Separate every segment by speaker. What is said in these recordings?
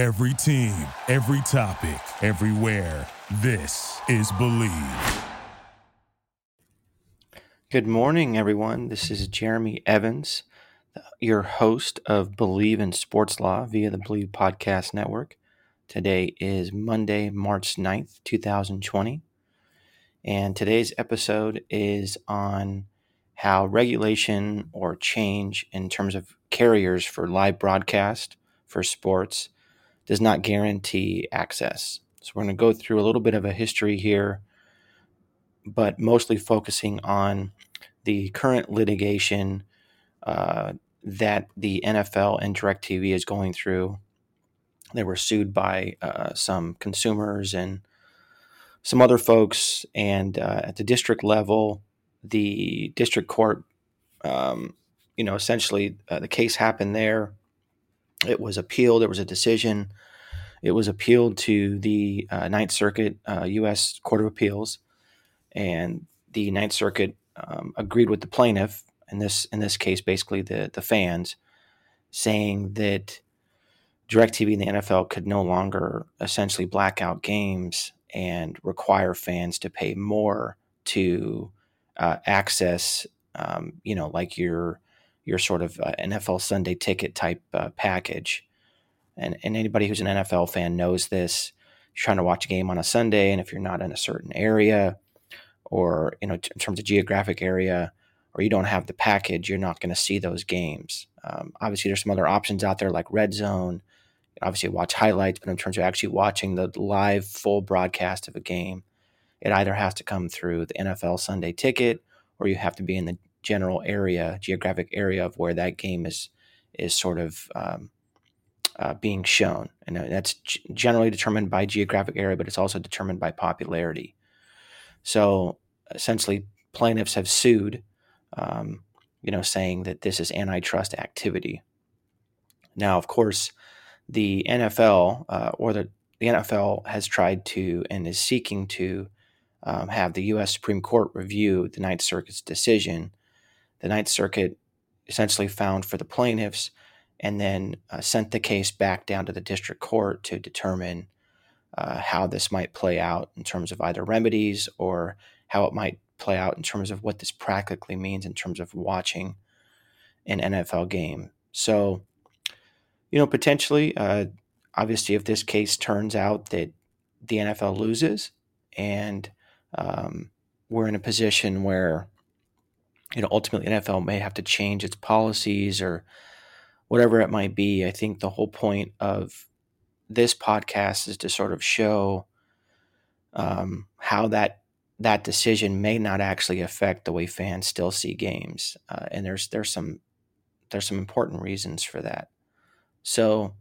Speaker 1: Every team, every topic, everywhere. This is Bleav.
Speaker 2: Good morning, everyone. This is Jeremy Evans, your host of Bleav in Sports Law via the Bleav Podcast Network. Today is Monday, March 9th, 2020. And today's episode is on how regulation or change in terms of carriers for live broadcast for sports does not guarantee access. So we're going to go through a little bit of a history here, but mostly focusing on the current litigation uh, that the NFL and DirecTV is going through. They were sued by uh, some consumers and some other folks, and uh, at the district level, the district court, um, you know, essentially uh, the case happened there. It was appealed. There was a decision. It was appealed to the uh, Ninth Circuit U.S. Uh, Court of Appeals, and the Ninth Circuit um, agreed with the plaintiff in this in this case, basically the the fans, saying that DirecTV and the NFL could no longer essentially black out games and require fans to pay more to uh, access, um, you know, like your your sort of uh, NFL Sunday ticket type uh, package. And and anybody who's an NFL fan knows this. You're trying to watch a game on a Sunday, and if you're not in a certain area, or you know, t- in terms of geographic area, or you don't have the package, you're not going to see those games. Um, obviously, there's some other options out there like Red Zone. Obviously, watch highlights, but in terms of actually watching the live full broadcast of a game, it either has to come through the NFL Sunday ticket or you have to be in the general area, geographic area of where that game is is sort of um, uh, being shown, and uh, that's generally determined by geographic area, but it's also determined by popularity. So essentially, plaintiffs have sued, um, you know, saying that this is antitrust activity. Now, of course, the NFL uh, or the the NFL has tried to and is seeking to um, have the U.S. Supreme Court review the Ninth Circuit's decision. The Ninth Circuit essentially found for the plaintiffs and then uh, sent the case back down to the district court to determine uh, how this might play out in terms of either remedies or how it might play out in terms of what this practically means in terms of watching an NFL game. So, you know, potentially, uh, obviously, if this case turns out that the NFL loses and um, we're in a position where you know ultimately NFL may have to change its policies or whatever it might be. I think the whole point of this podcast is to sort of show um, how that that decision may not actually affect the way fans still see games, uh, and there's there's some there's some important reasons for that. So,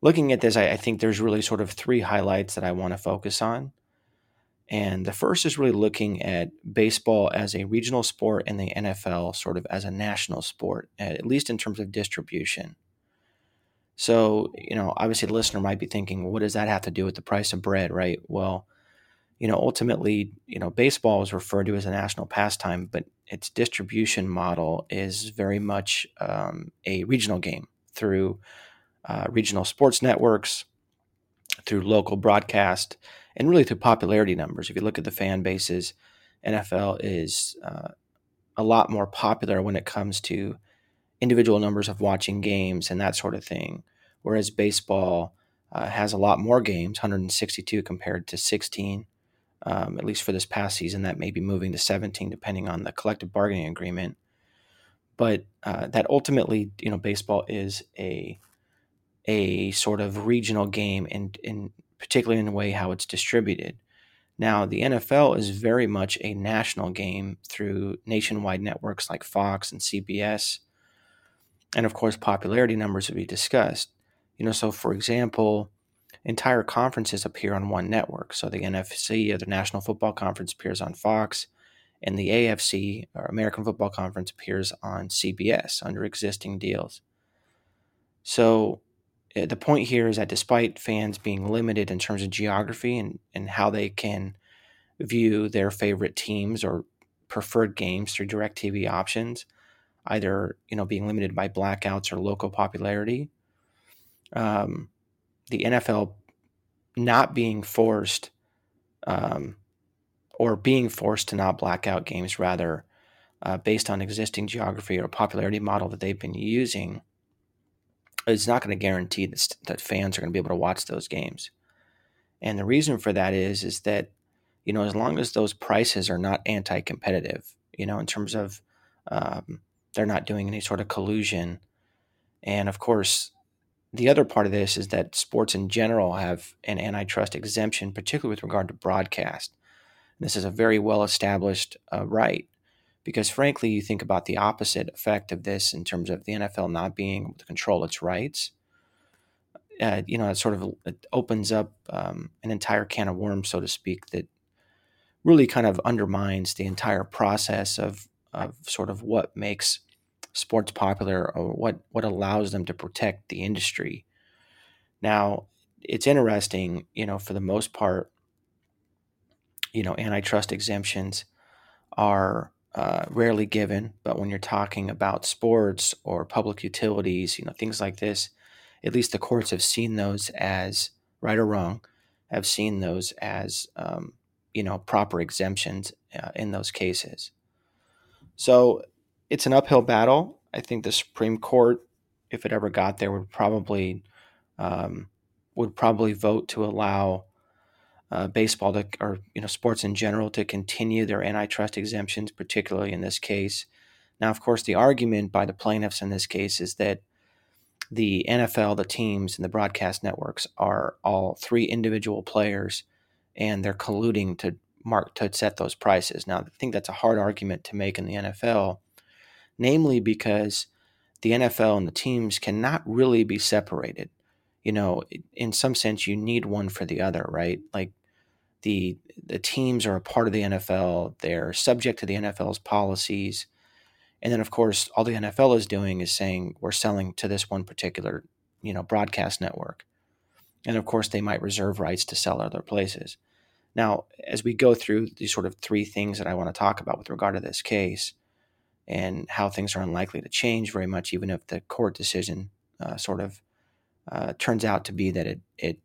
Speaker 2: looking at this, I, I think there's really sort of three highlights that I want to focus on. And the first is really looking at baseball as a regional sport and the NFL sort of as a national sport, at least in terms of distribution. So, you know, obviously the listener might be thinking, well, what does that have to do with the price of bread, right? Well, you know, ultimately, you know, baseball is referred to as a national pastime, but its distribution model is very much um, a regional game through uh, regional sports networks, through local broadcast, and really through popularity numbers. If you look at the fan bases, NFL is uh, a lot more popular when it comes to individual numbers of watching games and that sort of thing. Whereas baseball uh, has a lot more games, 162 compared to 16, um, at least for this past season. That may be moving to 17 depending on the collective bargaining agreement. But uh, that ultimately, you know, baseball is a a sort of regional game in in particularly in the way how it's distributed. Now, the NFL is very much a national game through nationwide networks like Fox and CBS. And of course, popularity numbers will be discussed. You know, so for example, entire conferences appear on one network. So the NFC, or the National Football Conference, appears on Fox, and the AFC, or American Football Conference, appears on CBS under existing deals. So the point here is that despite fans being limited in terms of geography and, and how they can view their favorite teams or preferred games through DirecTV options, either you know being limited by blackouts or local popularity, um, the NFL not being forced um, or being forced to not blackout games, rather, uh, based on existing geography or popularity model that they've been using, is not going to guarantee that, that fans are going to be able to watch those games. And the reason for that is is that you know as long as those prices are not anti-competitive, you know, in terms of um, they're not doing any sort of collusion, and of course, the other part of this is that sports in general have an antitrust exemption, particularly with regard to broadcast. And this is a very well established uh, right because, frankly, you think about the opposite effect of this in terms of the NFL not being able to control its rights uh, you know, it sort of it opens up um, an entire can of worms, so to speak, that really kind of undermines the entire process of of sort of what makes sports popular or what what allows them to protect the industry. Now, it's interesting, you know, for the most part, you know, antitrust exemptions are uh, rarely given, but when you're talking about sports or public utilities, you know, things like this, at least the courts have seen those as right or wrong, have seen those as um, you know proper exemptions uh, in those cases. So it's an uphill battle. I think the Supreme Court, if it ever got there, would probably um, would probably vote to allow uh, baseball to, or you know sports in general to continue their antitrust exemptions, particularly in this case. Now, of course, the argument by the plaintiffs in this case is that the NFL, the teams, and the broadcast networks are all three individual players, and they're colluding to mark to set those prices. Now, I think that's a hard argument to make in the NFL, namely because the NFL and the teams cannot really be separated. You know, in some sense, you need one for the other, right? Like the the teams are a part of the NFL; they're subject to the NFL's policies and then, of course, all the NFL is doing is saying we're selling to this one particular, you know, broadcast network. And of course, they might reserve rights to sell other places. Now, as we go through these sort of three things that I want to talk about with regard to this case and how things are unlikely to change very much, even if the court decision uh, sort of uh, turns out to be that it, it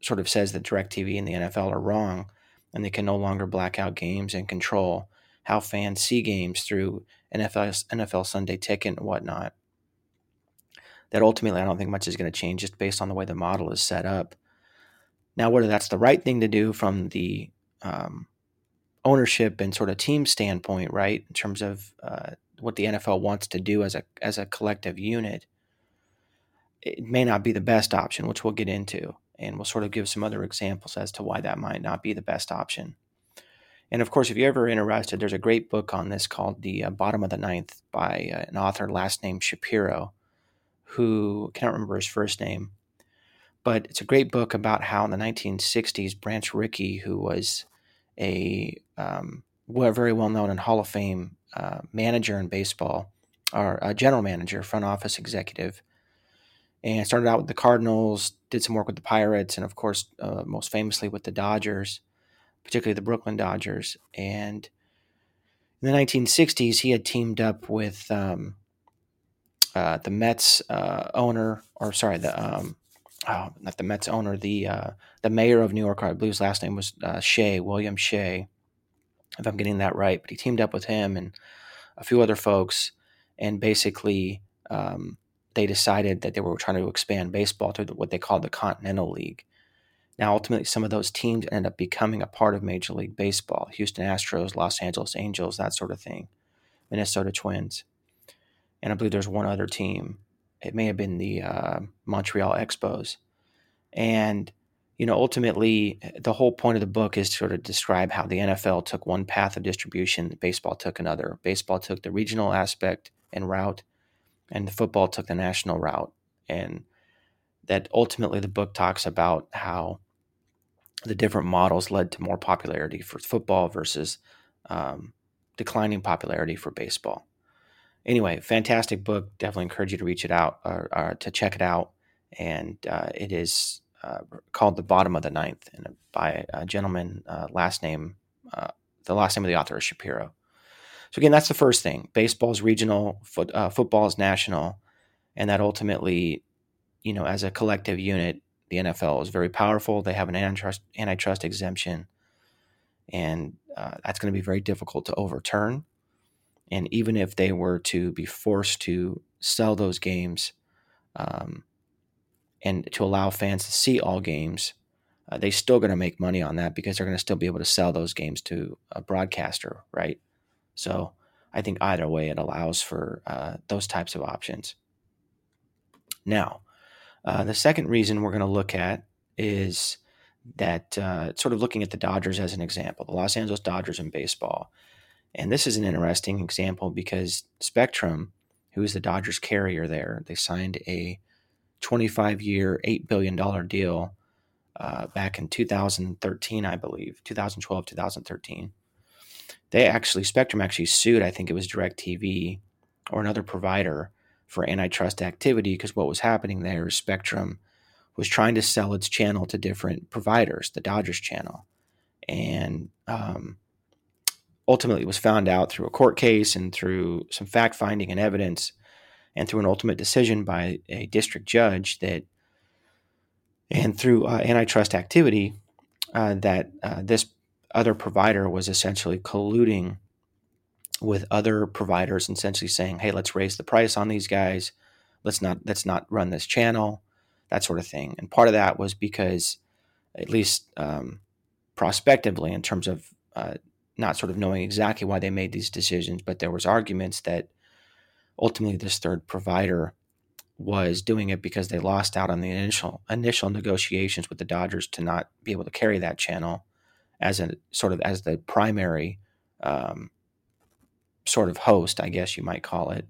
Speaker 2: sort of says that DirecTV and the NFL are wrong and they can no longer black out games and control how fans see games through NFL NFL Sunday Ticket and whatnot. That ultimately, I don't think much is going to change just based on the way the model is set up. Now, whether that's the right thing to do from the um, ownership and sort of team standpoint, right, in terms of uh, what the NFL wants to do as a as a collective unit, it may not be the best option, which we'll get into, and we'll sort of give some other examples as to why that might not be the best option. And of course, if you're ever interested, there's a great book on this called The uh, Bottom of the Ninth by uh, an author last name Shapiro, who can't remember his first name. But it's a great book about how in the 1960s, Branch Rickey, who was a um, very well known and Hall of Fame uh, manager in baseball, or a general manager, front office executive, and started out with the Cardinals, did some work with the Pirates, and of course, uh, most famously with the Dodgers particularly the Brooklyn Dodgers. And in the 1960s, he had teamed up with um, uh, the Mets uh, owner, or sorry, the um, oh, not the Mets owner, the uh, the mayor of New York. I believe his last name was uh, Shea, William Shea, if I'm getting that right. But he teamed up with him and a few other folks, and basically um, they decided that they were trying to expand baseball to what they called the Continental League. Now, ultimately, some of those teams ended up becoming a part of Major League Baseball Houston Astros, Los Angeles Angels, that sort of thing, Minnesota Twins. And I believe there's one other team. It may have been the uh, Montreal Expos. And, you know, ultimately, the whole point of the book is to sort of describe how the NFL took one path of distribution, baseball took another. Baseball took the regional aspect and route, and football took the national route. And that ultimately the book talks about how the different models led to more popularity for football versus um, declining popularity for baseball. Anyway, fantastic book. Definitely encourage you to reach it out or, or to check it out. And uh, it is uh, called "The Bottom of the Ninth and by a gentleman uh, last name. Uh, the last name of the author is Shapiro. So again, that's the first thing. Baseball is regional, foot, uh, football is national, and that ultimately, you know, as a collective unit, the NFL is very powerful. They have an antitrust antitrust exemption, and uh, that's going to be very difficult to overturn. And even if they were to be forced to sell those games, um, and to allow fans to see all games, uh, they still going to make money on that because they're going to still be able to sell those games to a broadcaster, right? So I think either way, it allows for uh, those types of options. Now, uh, the second reason we're going to look at is that uh, sort of looking at the Dodgers as an example, the Los Angeles Dodgers in baseball. And this is an interesting example because Spectrum, who is the Dodgers carrier there, they signed a 25 year, $8 billion deal uh, back in 2013, I believe, 2012, 2013. They actually, Spectrum actually sued, I think it was DirecTV or another provider for antitrust activity because what was happening there is Spectrum was trying to sell its channel to different providers, the Dodgers channel. And um, ultimately, was found out through a court case and through some fact finding and evidence, and through an ultimate decision by a district judge that, and through uh, antitrust activity, uh, that uh, this other provider was essentially colluding with other providers essentially saying, "Hey, let's raise the price on these guys. Let's not let's not run this channel, that sort of thing." And part of that was because, at least um, prospectively, in terms of uh, not sort of knowing exactly why they made these decisions, but there was arguments that ultimately this third provider was doing it because they lost out on the initial initial negotiations with the Dodgers to not be able to carry that channel as a sort of as the primary um, sort of host, I guess you might call it.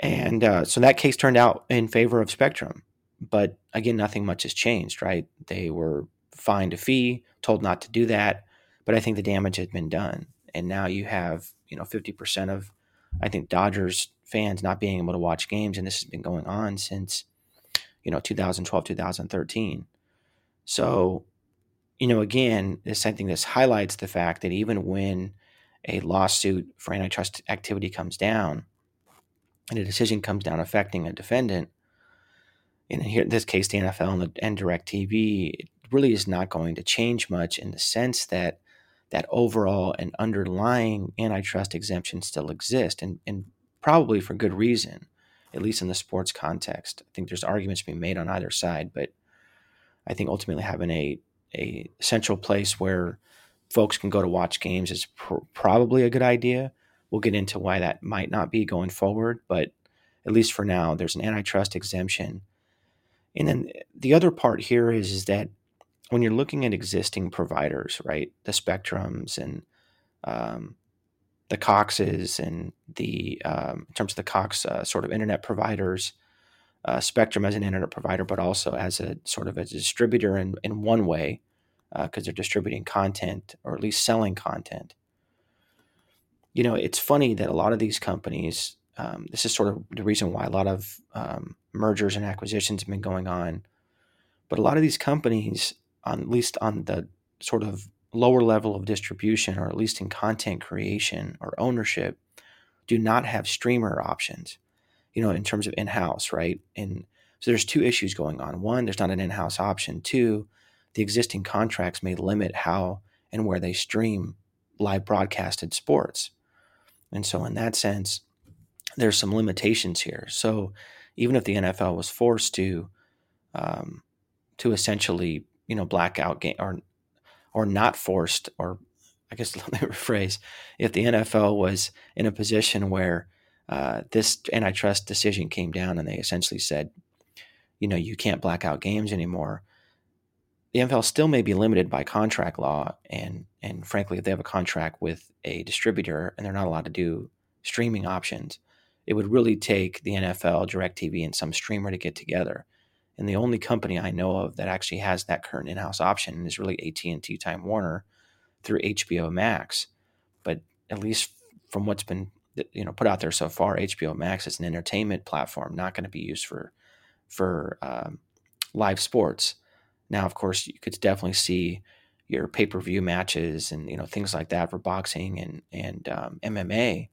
Speaker 2: And uh, so that case turned out in favor of Spectrum. But again, nothing much has changed, right? They were fined a fee, told not to do that. But I think the damage had been done. And now you have, you know, 50% of, I think, Dodgers fans not being able to watch games. And this has been going on since, you know, 2012, 2013. So, you know, again, this I think this highlights the fact that even when a lawsuit for antitrust activity comes down and a decision comes down affecting a defendant, in here, this case, the NFL and, the, and DirecTV, it really is not going to change much in the sense that that overall and underlying antitrust exemption still exist, and, and probably for good reason, at least in the sports context. I think there's arguments being made on either side, but I think ultimately having a a central place where folks can go to watch games is pr- probably a good idea. We'll get into why that might not be going forward, but at least for now, there's an antitrust exemption. And then the other part here is, is that when you're looking at existing providers, right, the Spectrums and um, the Coxes and the um, in terms of the Cox uh, sort of internet providers, uh, Spectrum as an internet provider, but also as a sort of a distributor in, in one way, because uh, they're distributing content or at least selling content. You know, it's funny that a lot of these companies, um, this is sort of the reason why a lot of um, mergers and acquisitions have been going on. But a lot of these companies, on, at least on the sort of lower level of distribution, or at least in content creation or ownership, do not have streamer options. You know, in terms of in-house, right? And so there's two issues going on. One, there's not an in-house option. Two, the existing contracts may limit how and where they stream live broadcasted sports. And so, in that sense, there's some limitations here. So, even if the NFL was forced to, um, to essentially, you know, blackout game or, or not forced, or I guess let me rephrase, if the NFL was in a position where uh, this antitrust decision came down and they essentially said, you know, you can't blackout games anymore the NFL still may be limited by contract law, and and frankly, if they have a contract with a distributor and they're not allowed to do streaming options, it would really take the NFL, DirecTV, and some streamer to get together. And the only company I know of that actually has that current in-house option is really AT&T Time Warner through HBO Max. But at least from what's been you know put out there so far, HBO Max is an entertainment platform, not going to be used for for um, live sports. Now, of course, you could definitely see your pay per view matches and you know things like that for boxing and and um, MMA.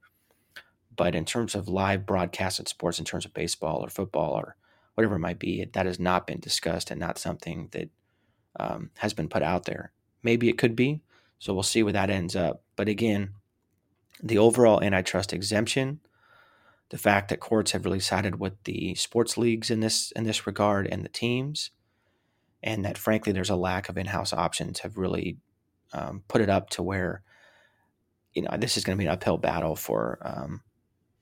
Speaker 2: But in terms of live broadcasted sports, in terms of baseball or football or whatever it might be, that has not been discussed and not something that um, has been put out there. Maybe it could be. So we'll see where that ends up. But again, the overall antitrust exemption, the fact that courts have really sided with the sports leagues in this in this regard and the teams, and that frankly there's a lack of in-house options have really um, put it up to where you know this is going to be an uphill battle for um,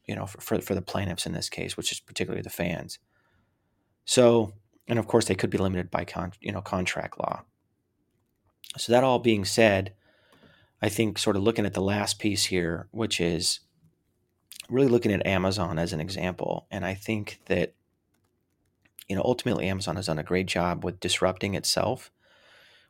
Speaker 2: you know for, for, for the plaintiffs in this case, which is particularly the fans. So, and of course, they could be limited by con- you know contract law. So that all being said, I think sort of looking at the last piece here, which is really looking at Amazon as an example, and I think that you know ultimately Amazon has done a great job with disrupting itself.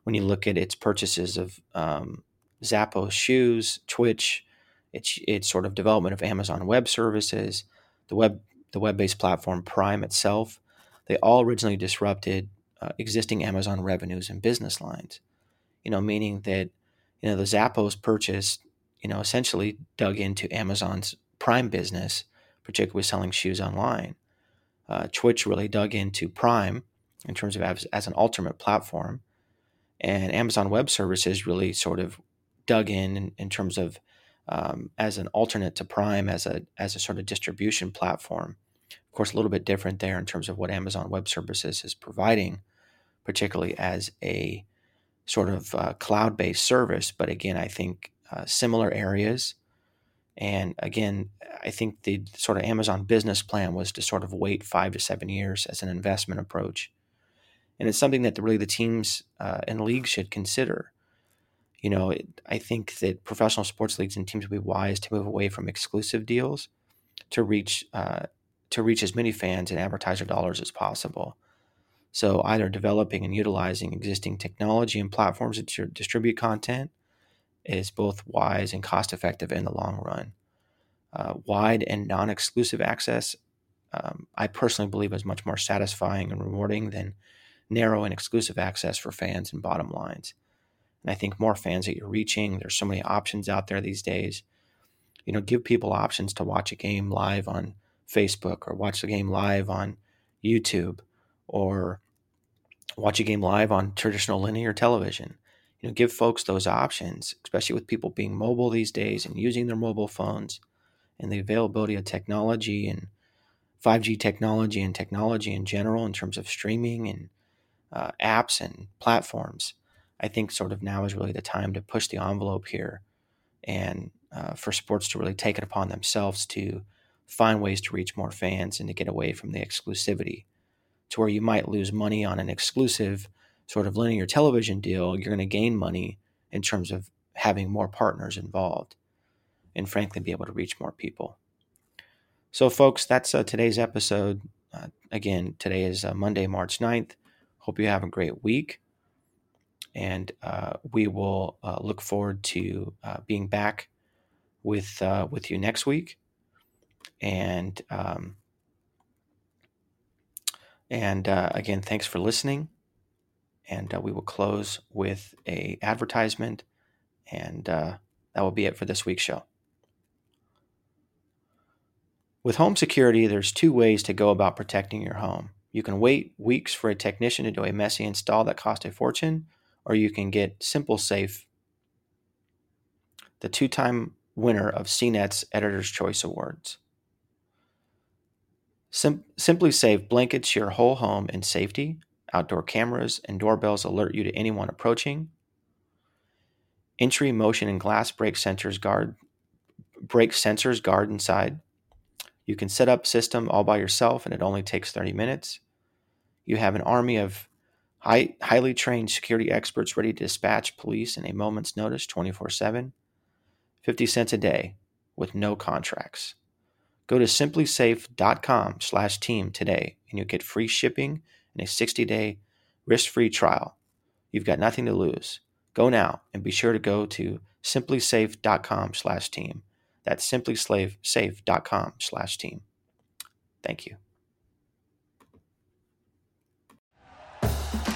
Speaker 2: When you look at its purchases of um, Zappos shoes, Twitch, its its sort of development of Amazon Web Services, the web the web based platform Prime itself, they all originally disrupted uh, existing Amazon revenues and business lines. You know, meaning that you know the Zappos purchase, you know, essentially dug into Amazon's Prime business, particularly selling shoes online. Uh, Twitch really dug into Prime in terms of as, as an alternate platform, and Amazon Web Services really sort of dug in in, in terms of um, as an alternate to Prime as a as a sort of distribution platform of course, a little bit different there in terms of what Amazon Web Services is providing, particularly as a sort of uh, cloud based service. But again, I think uh, similar areas. And again, I think the sort of Amazon business plan was to sort of wait five to seven years as an investment approach. And it's something that the, really the teams uh, and leagues should consider. You know, it, I think that professional sports leagues and teams would be wise to move away from exclusive deals to reach uh, to reach as many fans and advertiser dollars as possible. So, either developing and utilizing existing technology and platforms to distribute content is both wise and cost effective in the long run. Uh, wide and non exclusive access, um, I personally believe, is much more satisfying and rewarding than narrow and exclusive access for fans and bottom lines. And I think more fans that you're reaching, there's so many options out there these days. You know, give people options to watch a game live on Facebook or watch the game live on YouTube or watch a game live on traditional linear television. You know, give folks those options, especially with people being mobile these days and using their mobile phones and the availability of technology and 5G technology and technology in general in terms of streaming and uh, apps and platforms. I think sort of now is really the time to push the envelope here and uh, for sports to really take it upon themselves to find ways to reach more fans and to get away from the exclusivity to where you might lose money on an exclusive sort of linear television deal you're going to gain money in terms of having more partners involved and frankly be able to reach more people. So folks that's uh, today's episode. Uh, again today is uh, monday march 9th hope you have a great week. And uh, we will uh, look forward to uh, being back with with you next week. And um, and again, thanks for listening. And uh, we will close with a advertisement, and uh, that will be it for this week's show. With home security, there's two ways to go about protecting your home. You can wait weeks for a technician to do a messy install that costs a fortune, or you can get SimpliSafe, the two-time winner of CNET's Editor's Choice Awards. Sim- SimpliSafe blankets your whole home in safety. Outdoor cameras and doorbells alert you to anyone approaching. Entry, motion, and glass break sensors guard break sensors guard inside. You can set up system all by yourself, and it only takes 30 minutes. You have an army of high, highly trained security experts ready to dispatch police in a moment's notice 24 7. 50 cents a day with no contracts. Go to simplisafe.com slash team today and you'll get free shipping a 60-day risk-free trial. You've got nothing to lose. Go now and be sure to go to simplisafe.com slash team. That's simplisafe.com slash team. Thank you.